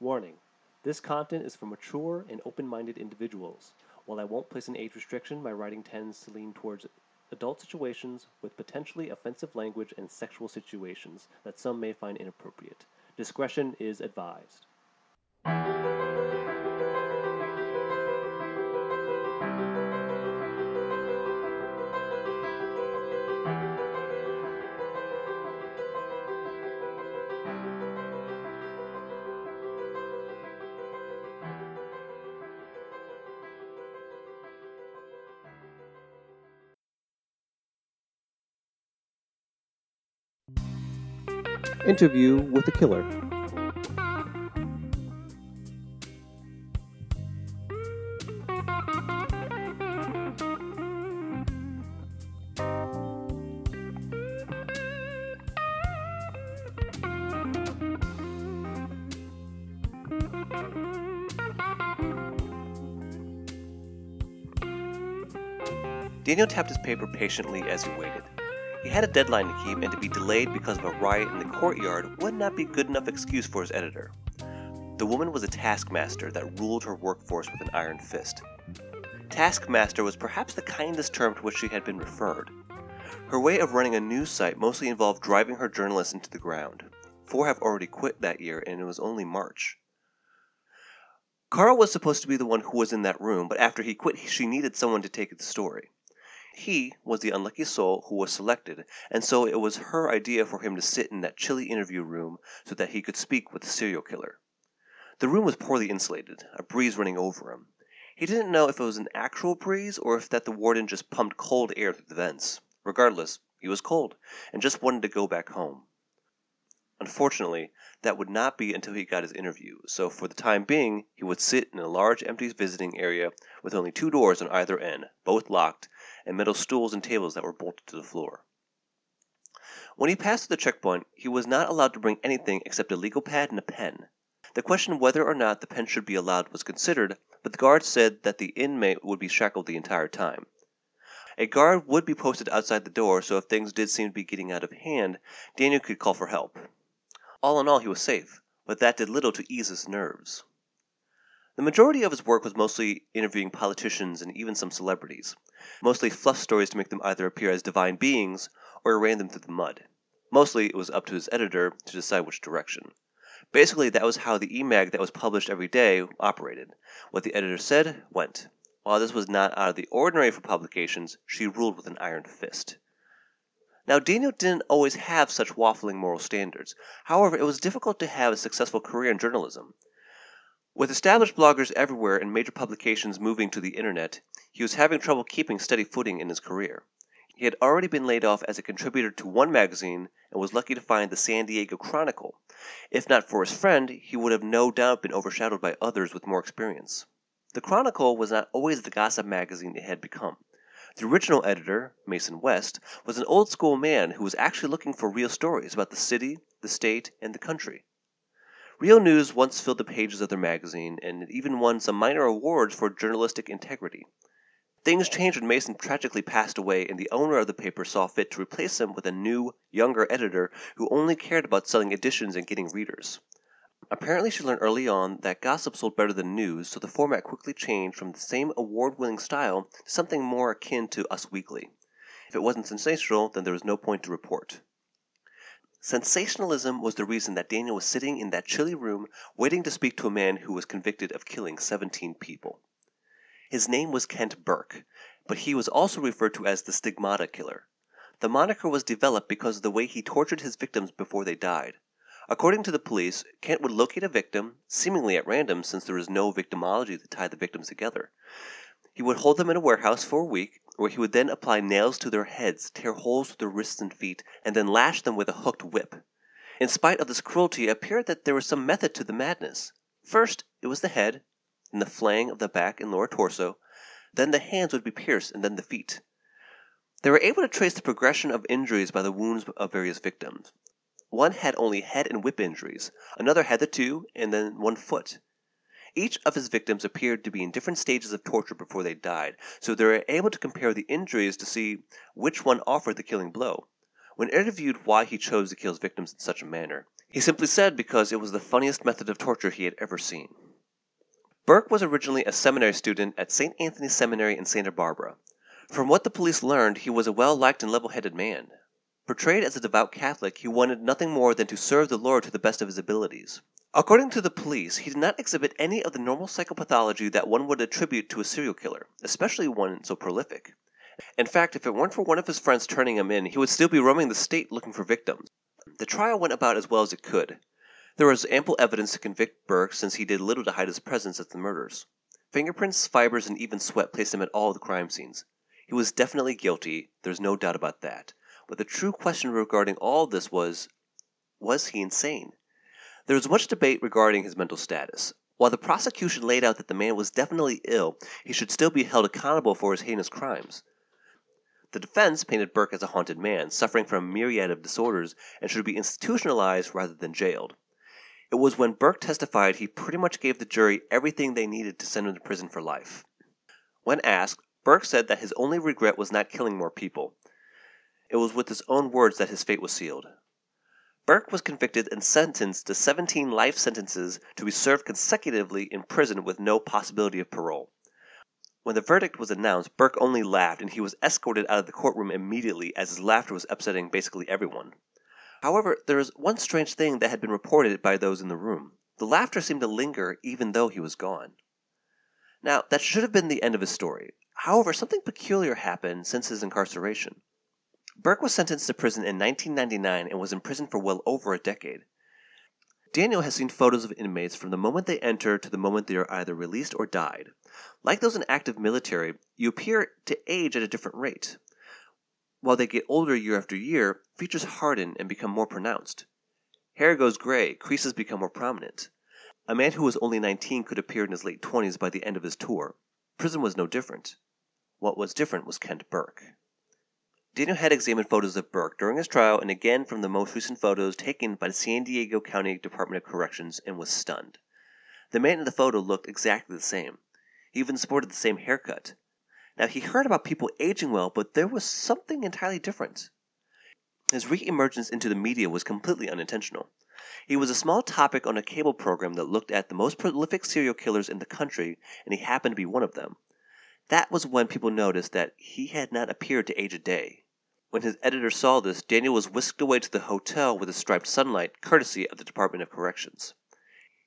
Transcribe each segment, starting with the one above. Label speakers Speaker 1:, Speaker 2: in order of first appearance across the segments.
Speaker 1: Warning: This content is for mature and open-minded individuals. While I won't place an age restriction, my writing tends to lean towards adult situations with potentially offensive language and sexual situations that some may find inappropriate. Discretion is advised. Interview with the killer.
Speaker 2: Daniel tapped his paper patiently as he waited. He had a deadline to keep, and to be delayed because of a riot in the courtyard would not be good enough excuse for his editor. The woman was a taskmaster that ruled her workforce with an iron fist. Taskmaster was perhaps the kindest term to which she had been referred. Her way of running a news site mostly involved driving her journalists into the ground. Four have already quit that year, and it was only March. Carl was supposed to be the one who was in that room, but after he quit, she needed someone to take the story. He was the unlucky soul who was selected, and so it was her idea for him to sit in that chilly interview room so that he could speak with the serial killer. The room was poorly insulated, a breeze running over him. He didn't know if it was an actual breeze or if that the warden just pumped cold air through the vents. Regardless, he was cold and just wanted to go back home. Unfortunately, that would not be until he got his interview, so for the time being he would sit in a large empty visiting area with only two doors on either end, both locked, and metal stools and tables that were bolted to the floor. When he passed the checkpoint, he was not allowed to bring anything except a legal pad and a pen. The question whether or not the pen should be allowed was considered, but the guard said that the inmate would be shackled the entire time. A guard would be posted outside the door, so if things did seem to be getting out of hand, Daniel could call for help. All in all, he was safe, but that did little to ease his nerves. The majority of his work was mostly interviewing politicians and even some celebrities mostly fluff stories to make them either appear as divine beings or ran them through the mud. Mostly it was up to his editor to decide which direction. Basically, that was how the e-mag that was published every day operated. What the editor said, went. While this was not out of the ordinary for publications, she ruled with an iron fist. Now, Daniel didn't always have such waffling moral standards. However, it was difficult to have a successful career in journalism. With established bloggers everywhere and major publications moving to the internet, he was having trouble keeping steady footing in his career. He had already been laid off as a contributor to one magazine and was lucky to find the San Diego Chronicle. If not for his friend, he would have no doubt been overshadowed by others with more experience. The Chronicle was not always the gossip magazine it had become. The original editor, Mason West, was an old school man who was actually looking for real stories about the city, the state, and the country. Real News once filled the pages of their magazine, and even won some minor awards for journalistic integrity. Things changed when Mason tragically passed away, and the owner of the paper saw fit to replace him with a new, younger editor who only cared about selling editions and getting readers. Apparently, she learned early on that gossip sold better than news, so the format quickly changed from the same award winning style to something more akin to Us Weekly. If it wasn't sensational, then there was no point to report. Sensationalism was the reason that Daniel was sitting in that chilly room waiting to speak to a man who was convicted of killing 17 people. His name was Kent Burke, but he was also referred to as the Stigmata Killer. The moniker was developed because of the way he tortured his victims before they died. According to the police, Kent would locate a victim, seemingly at random since there was no victimology to tie the victims together. He would hold them in a warehouse for a week, where he would then apply nails to their heads, tear holes through their wrists and feet, and then lash them with a hooked whip. In spite of this cruelty, it appeared that there was some method to the madness. First, it was the head, then the flaying of the back and lower torso, then the hands would be pierced, and then the feet. They were able to trace the progression of injuries by the wounds of various victims. One had only head and whip injuries, another had the two, and then one foot. Each of his victims appeared to be in different stages of torture before they died, so they were able to compare the injuries to see which one offered the killing blow. When interviewed why he chose to kill his victims in such a manner, He simply said because it was the funniest method of torture he had ever seen. Burke was originally a seminary student at St. Anthony's Seminary in Santa Barbara. From what the police learned, he was a well liked and level headed man. Portrayed as a devout Catholic, he wanted nothing more than to serve the Lord to the best of his abilities. According to the police, he did not exhibit any of the normal psychopathology that one would attribute to a serial killer, especially one so prolific. In fact, if it weren't for one of his friends turning him in, he would still be roaming the state looking for victims. The trial went about as well as it could. There was ample evidence to convict Burke since he did little to hide his presence at the murders. Fingerprints, fibers, and even sweat placed him at all the crime scenes. He was definitely guilty, there's no doubt about that. But the true question regarding all this was was he insane? There was much debate regarding his mental status. While the prosecution laid out that the man was definitely ill, he should still be held accountable for his heinous crimes. The defense painted Burke as a haunted man, suffering from a myriad of disorders, and should be institutionalized rather than jailed. It was when Burke testified he pretty much gave the jury everything they needed to send him to prison for life. When asked, Burke said that his only regret was not killing more people. It was with his own words that his fate was sealed. Burke was convicted and sentenced to 17 life sentences to be served consecutively in prison with no possibility of parole. When the verdict was announced, Burke only laughed and he was escorted out of the courtroom immediately as his laughter was upsetting basically everyone. However, there was one strange thing that had been reported by those in the room. The laughter seemed to linger even though he was gone. Now, that should have been the end of his story. However, something peculiar happened since his incarceration. Burke was sentenced to prison in 1999 and was in prison for well over a decade. Daniel has seen photos of inmates from the moment they enter to the moment they are either released or died. Like those in active military, you appear to age at a different rate. While they get older year after year, features harden and become more pronounced. Hair goes gray, creases become more prominent. A man who was only 19 could appear in his late 20s by the end of his tour. Prison was no different. What was different was Kent Burke. Daniel had examined photos of Burke during his trial and again from the most recent photos taken by the San Diego County Department of Corrections and was stunned. The man in the photo looked exactly the same. He even sported the same haircut. Now he heard about people aging well, but there was something entirely different. His re-emergence into the media was completely unintentional. He was a small topic on a cable program that looked at the most prolific serial killers in the country, and he happened to be one of them. That was when people noticed that he had not appeared to age a day. When his editor saw this, Daniel was whisked away to the hotel with a striped sunlight, courtesy of the Department of Corrections.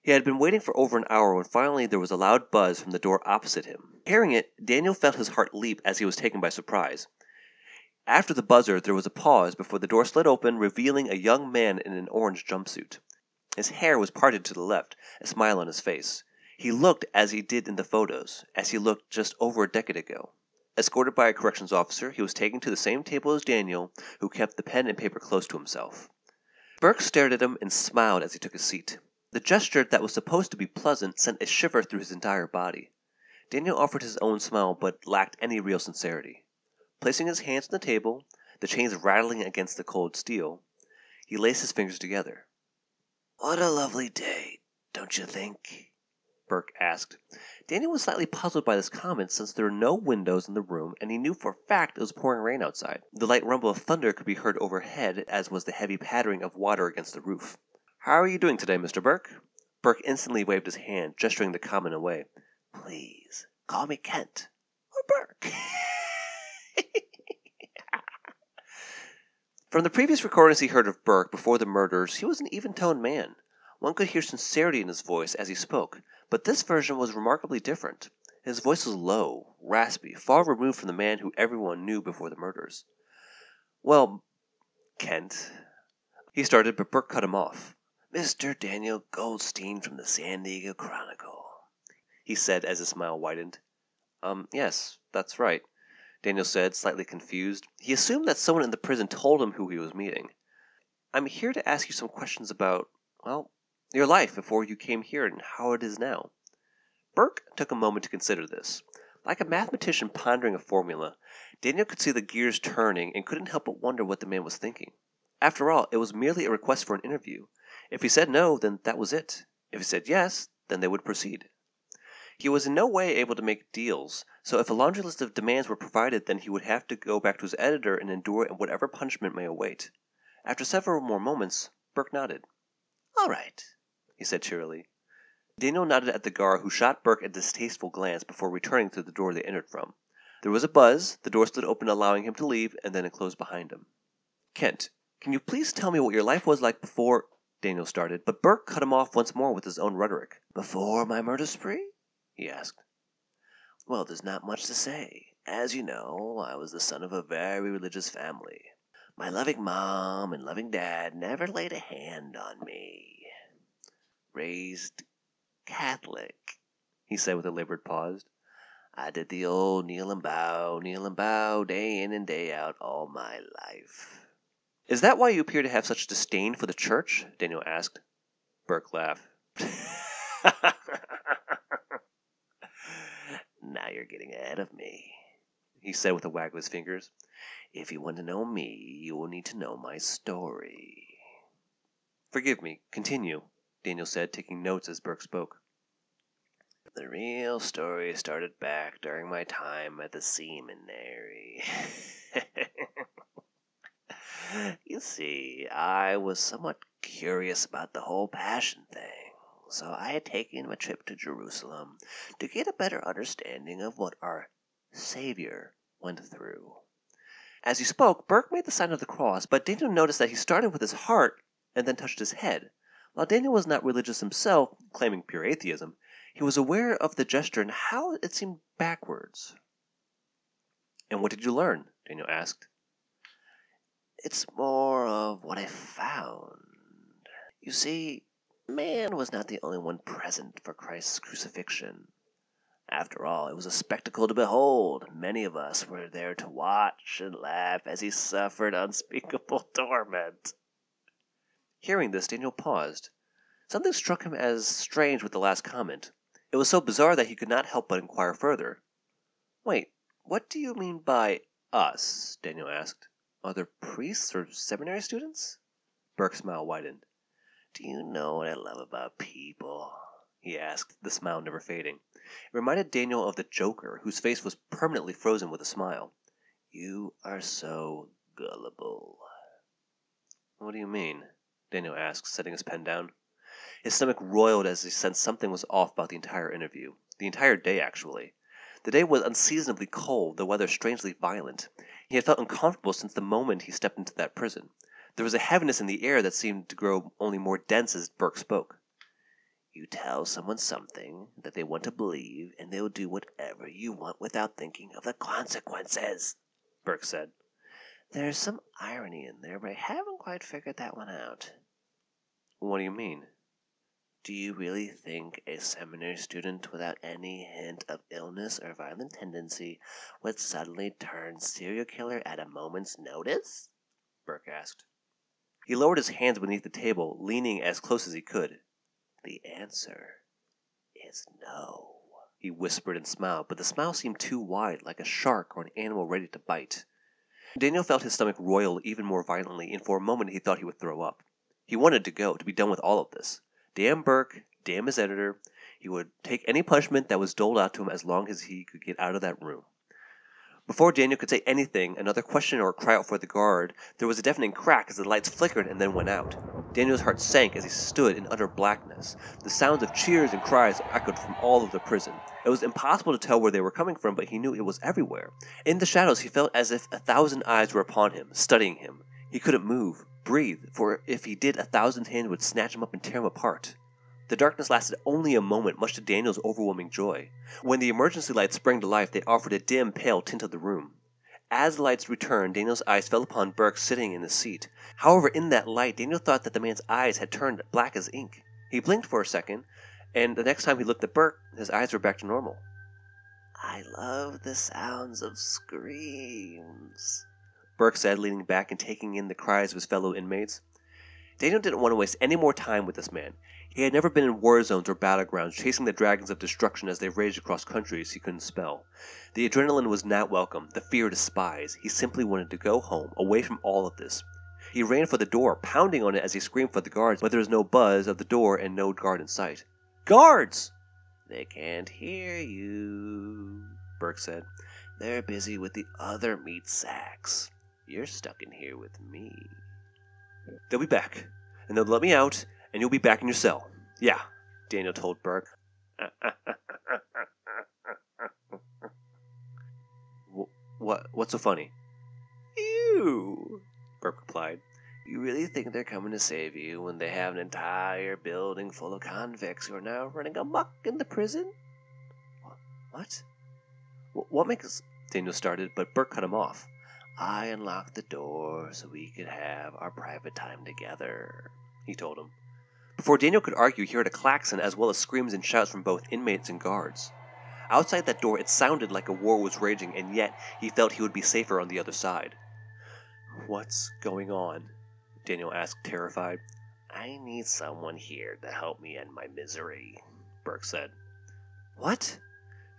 Speaker 2: He had been waiting for over an hour when finally there was a loud buzz from the door opposite him. Hearing it, Daniel felt his heart leap as he was taken by surprise. After the buzzer, there was a pause before the door slid open, revealing a young man in an orange jumpsuit. His hair was parted to the left, a smile on his face. He looked as he did in the photos, as he looked just over a decade ago. Escorted by a corrections officer, he was taken to the same table as Daniel, who kept the pen and paper close to himself. Burke stared at him and smiled as he took his seat. The gesture that was supposed to be pleasant sent a shiver through his entire body. Daniel offered his own smile, but lacked any real sincerity. Placing his hands on the table, the chains rattling against the cold steel, he laced his fingers together. What a lovely day, don't you think? Burke asked. Daniel was slightly puzzled by this comment since there were no windows in the room and he knew for a fact it was pouring rain outside. The light rumble of thunder could be heard overhead as was the heavy pattering of water against the roof. How are you doing today, Mr. Burke? Burke instantly waved his hand, gesturing the comment away. Please, call me Kent. Or Burke. From the previous recordings he heard of Burke before the murders, he was an even toned man. One could hear sincerity in his voice as he spoke, but this version was remarkably different. His voice was low, raspy, far removed from the man who everyone knew before the murders. Well, Kent, he started, but Burke cut him off. Mr. Daniel Goldstein from the San Diego Chronicle, he said as his smile widened. Um, yes, that's right, Daniel said, slightly confused. He assumed that someone in the prison told him who he was meeting. I'm here to ask you some questions about, well, your life before you came here and how it is now. Burke took a moment to consider this. Like a mathematician pondering a formula, Daniel could see the gears turning and couldn't help but wonder what the man was thinking. After all, it was merely a request for an interview. If he said no, then that was it. If he said yes, then they would proceed. He was in no way able to make deals, so if a laundry list of demands were provided, then he would have to go back to his editor and endure whatever punishment may await. After several more moments, Burke nodded. All right, he said cheerily. Daniel nodded at the guard, who shot Burke a distasteful glance before returning to the door they entered from. There was a buzz, the door stood open allowing him to leave, and then it closed behind him. Kent, can you please tell me what your life was like before Daniel started, but Burke cut him off once more with his own rhetoric.
Speaker 3: Before my murder spree? he asked. Well, there's not much to say. As you know, I was the son of a very religious family. My loving mom and loving dad never laid a hand on me. Raised Catholic, he said with a labored pause. I did the old kneel and bow, kneel and bow, day in and day out, all my life.
Speaker 2: Is that why you appear to have such disdain for the church? Daniel asked. Burke laughed.
Speaker 3: now you're getting ahead of me, he said with a wag of his fingers. If you want to know me, you will need to know my story.
Speaker 2: Forgive me. Continue, Daniel said, taking notes as Burke spoke.
Speaker 3: The real story started back during my time at the seminary. you see, I was somewhat curious about the whole passion thing, so I had taken a trip to Jerusalem to get a better understanding of what our Savior went through.
Speaker 2: As he spoke, Burke made the sign of the cross, but Daniel noticed that he started with his heart and then touched his head. While Daniel was not religious himself, claiming pure atheism, he was aware of the gesture and how it seemed backwards. And what did you learn? Daniel asked.
Speaker 3: It's more of what I found. You see, man was not the only one present for Christ's crucifixion. After all, it was a spectacle to behold. Many of us were there to watch and laugh as he suffered unspeakable torment.
Speaker 2: Hearing this, Daniel paused. Something struck him as strange with the last comment. It was so bizarre that he could not help but inquire further. Wait, what do you mean by us? Daniel asked. Other priests or seminary students? Burke's smile widened.
Speaker 3: Do you know what I love about people? he asked,
Speaker 2: the smile never fading. It reminded Daniel of the Joker, whose face was permanently frozen with a smile.
Speaker 3: You are so gullible.
Speaker 2: What do you mean? Daniel asked, setting his pen down. His stomach roiled as he sensed something was off about the entire interview. The entire day, actually. The day was unseasonably cold, the weather strangely violent. He had felt uncomfortable since the moment he stepped into that prison. There was a heaviness in the air that seemed to grow only more dense as Burke spoke.
Speaker 3: You tell someone something that they want to believe, and they'll do whatever you want without thinking of the consequences, Burke said. There's some irony in there, but I haven't quite figured that one out.
Speaker 2: What do you mean?
Speaker 3: Do you really think a seminary student without any hint of illness or violent tendency would suddenly turn serial killer at a moment's notice? Burke asked.
Speaker 2: He lowered his hands beneath the table, leaning as close as he could.
Speaker 3: The answer is no,
Speaker 2: he whispered and smiled, but the smile seemed too wide, like a shark or an animal ready to bite. Daniel felt his stomach roil even more violently, and for a moment he thought he would throw up. He wanted to go, to be done with all of this. Damn Burke, damn his editor. He would take any punishment that was doled out to him as long as he could get out of that room. Before Daniel could say anything, another question or cry out for the guard, there was a deafening crack as the lights flickered and then went out. Daniel's heart sank as he stood in utter blackness. The sounds of cheers and cries echoed from all of the prison. It was impossible to tell where they were coming from, but he knew it was everywhere. In the shadows, he felt as if a thousand eyes were upon him, studying him. He couldn't move breathe, for if he did a thousand hands would snatch him up and tear him apart. The darkness lasted only a moment, much to Daniel's overwhelming joy. When the emergency lights sprang to life, they offered a dim, pale tint of the room. As the lights returned, Daniel's eyes fell upon Burke sitting in the seat. However, in that light, Daniel thought that the man's eyes had turned black as ink. He blinked for a second, and the next time he looked at Burke, his eyes were back to normal.
Speaker 3: I love the sounds of screams,
Speaker 2: Burke said, leaning back and taking in the cries of his fellow inmates. Daniel didn't want to waste any more time with this man. He had never been in war zones or battlegrounds, chasing the dragons of destruction as they raged across countries he couldn't spell. The adrenaline was not welcome, the fear despised. He simply wanted to go home, away from all of this. He ran for the door, pounding on it as he screamed for the guards, but there was no buzz of the door and no guard in sight. Guards!
Speaker 3: They can't hear you, Burke said. They're busy with the other meat sacks. You're stuck in here with me.
Speaker 2: They'll be back, and they'll let me out, and you'll be back in your cell. Yeah, Daniel told Burke. what? What's so funny?
Speaker 3: You, Burke replied. You really think they're coming to save you when they have an entire building full of convicts who are now running amok in the prison?
Speaker 2: What? What makes. Daniel started, but Burke cut him off.
Speaker 3: I unlocked the door so we could have our private time together, he told him.
Speaker 2: Before Daniel could argue, he heard a klaxon as well as screams and shouts from both inmates and guards. Outside that door, it sounded like a war was raging, and yet he felt he would be safer on the other side. What's going on? Daniel asked, terrified.
Speaker 3: I need someone here to help me end my misery, Burke said.
Speaker 2: What?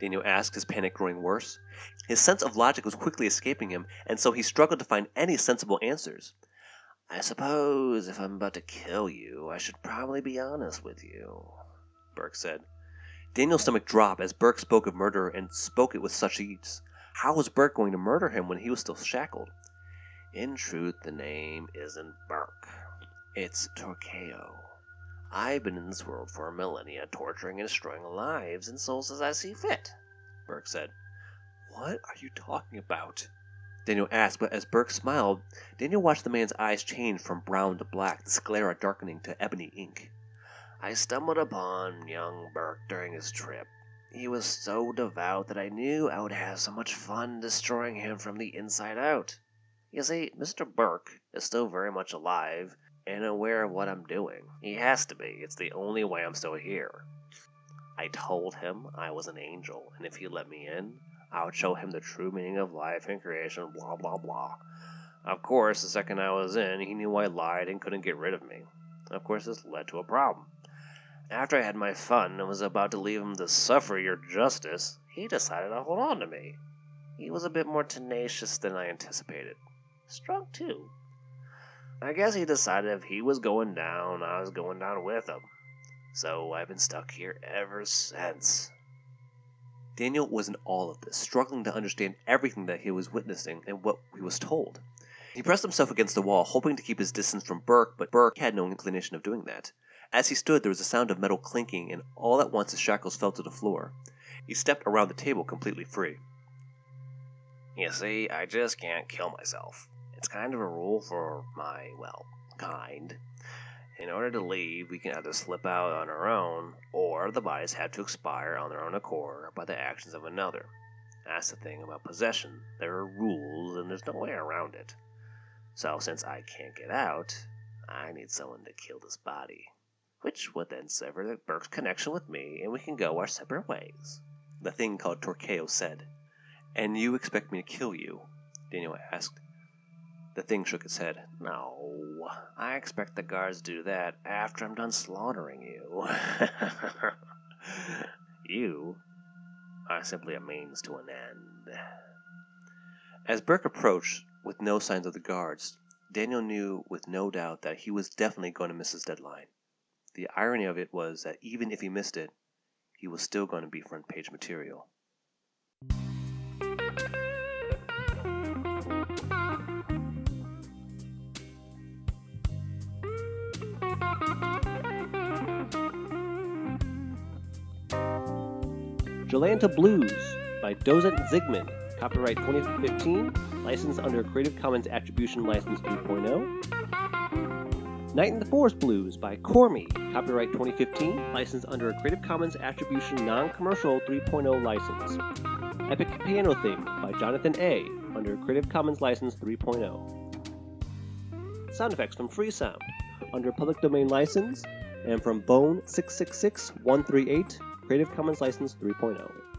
Speaker 2: Daniel asked, his panic growing worse. His sense of logic was quickly escaping him, and so he struggled to find any sensible answers.
Speaker 3: I suppose if I'm about to kill you, I should probably be honest with you, Burke said.
Speaker 2: Daniel's stomach dropped as Burke spoke of murder and spoke it with such ease. How was Burke going to murder him when he was still shackled?
Speaker 3: In truth, the name isn't Burke. It's Torqueo. I've been in this world for a millennia, torturing and destroying lives and souls as I see fit, Burke said.
Speaker 2: What are you talking about? Daniel asked, but as Burke smiled, Daniel watched the man's eyes change from brown to black, the sclera darkening to ebony ink.
Speaker 3: I stumbled upon young Burke during his trip. He was so devout that I knew I would have so much fun destroying him from the inside out. You see, Mr. Burke is still very much alive, and aware of what I'm doing. He has to be. It's the only way I'm still here. I told him I was an angel, and if he let me in, I would show him the true meaning of life and creation, blah, blah, blah. Of course, the second I was in, he knew I lied and couldn't get rid of me. Of course, this led to a problem. After I had my fun and was about to leave him to suffer your justice, he decided to hold on to me. He was a bit more tenacious than I anticipated. Strong, too. I guess he decided if he was going down, I was going down with him. So I've been stuck here ever since.
Speaker 2: Daniel was in all of this, struggling to understand everything that he was witnessing and what he was told. He pressed himself against the wall, hoping to keep his distance from Burke, but Burke had no inclination of doing that. As he stood, there was a sound of metal clinking, and all at once his shackles fell to the floor. He stepped around the table completely free.
Speaker 3: You see, I just can't kill myself. It's kind of a rule for my, well, kind. In order to leave, we can either slip out on our own, or the bodies have to expire on their own accord by the actions of another. That's the thing about possession. There are rules, and there's no way around it. So, since I can't get out, I need someone to kill this body, which would then sever Burke's connection with me, and we can go our separate ways.
Speaker 2: The thing called Torqueo said. And you expect me to kill you? Daniel asked. The thing shook its head.
Speaker 3: No, I expect the guards do that after I'm done slaughtering you. you are simply a means to an end.
Speaker 2: As Burke approached, with no signs of the guards, Daniel knew with no doubt that he was definitely going to miss his deadline. The irony of it was that even if he missed it, he was still going to be front page material.
Speaker 1: Jolanta Blues by Dozent Zygmunt, copyright 2015, licensed under Creative Commons Attribution License 3.0. Night in the Forest Blues by Cormy, copyright 2015, licensed under a Creative Commons Attribution Non-Commercial 3.0 license. Epic Piano Theme by Jonathan A, under Creative Commons License 3.0. Sound effects from Freesound, under Public Domain License, and from Bone 666138 Creative Commons License 3.0.